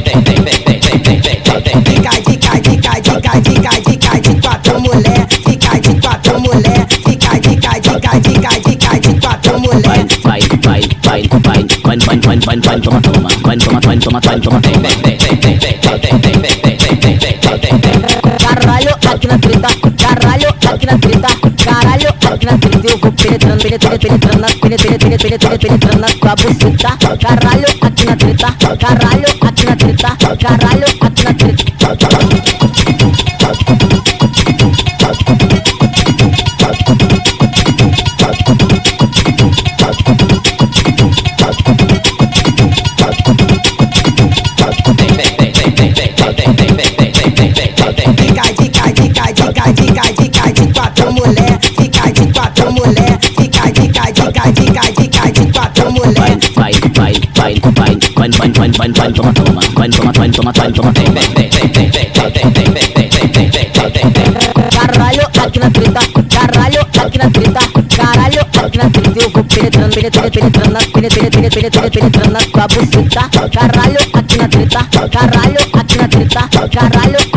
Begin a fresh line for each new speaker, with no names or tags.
Fica de cai, de cai, de cai, de cai, de cai, de quatro mulher. Fica de quatro mulher. Fica de cai, de cai, de cai, de cai, de quatro
mulher. Vai, vai, vai, vai, vai, vai, vai, vai, vai, toma, toma, vai, toma, vai, toma, vai, toma, tem, tem, tem, tem, tem, tem, tem, tem, tem,
Caralho, aqui na treta, caralho, aqui na treta, caralho, aqui na treta eu vou penetrando, penetrando, penetrando, penetrando, penetrando, penetrando, penetrando na tua buceta. Caralho, aqui na treta, caralho, tá caralho Atlético.
Fica de quatro mulher, fica de quatro mulher.
Vem, vem, vem, vem, vem, vem, vem,
vem. Caralho, aqui na treta, caralho, aqui na treta, caralho, aqui na treta, eu vou penetrando, penetrando, penetrando, penetrando, penetrando, penetrando, na tua buceta. Caralho, aqui na treta, caralho, aqui na treta, caralho.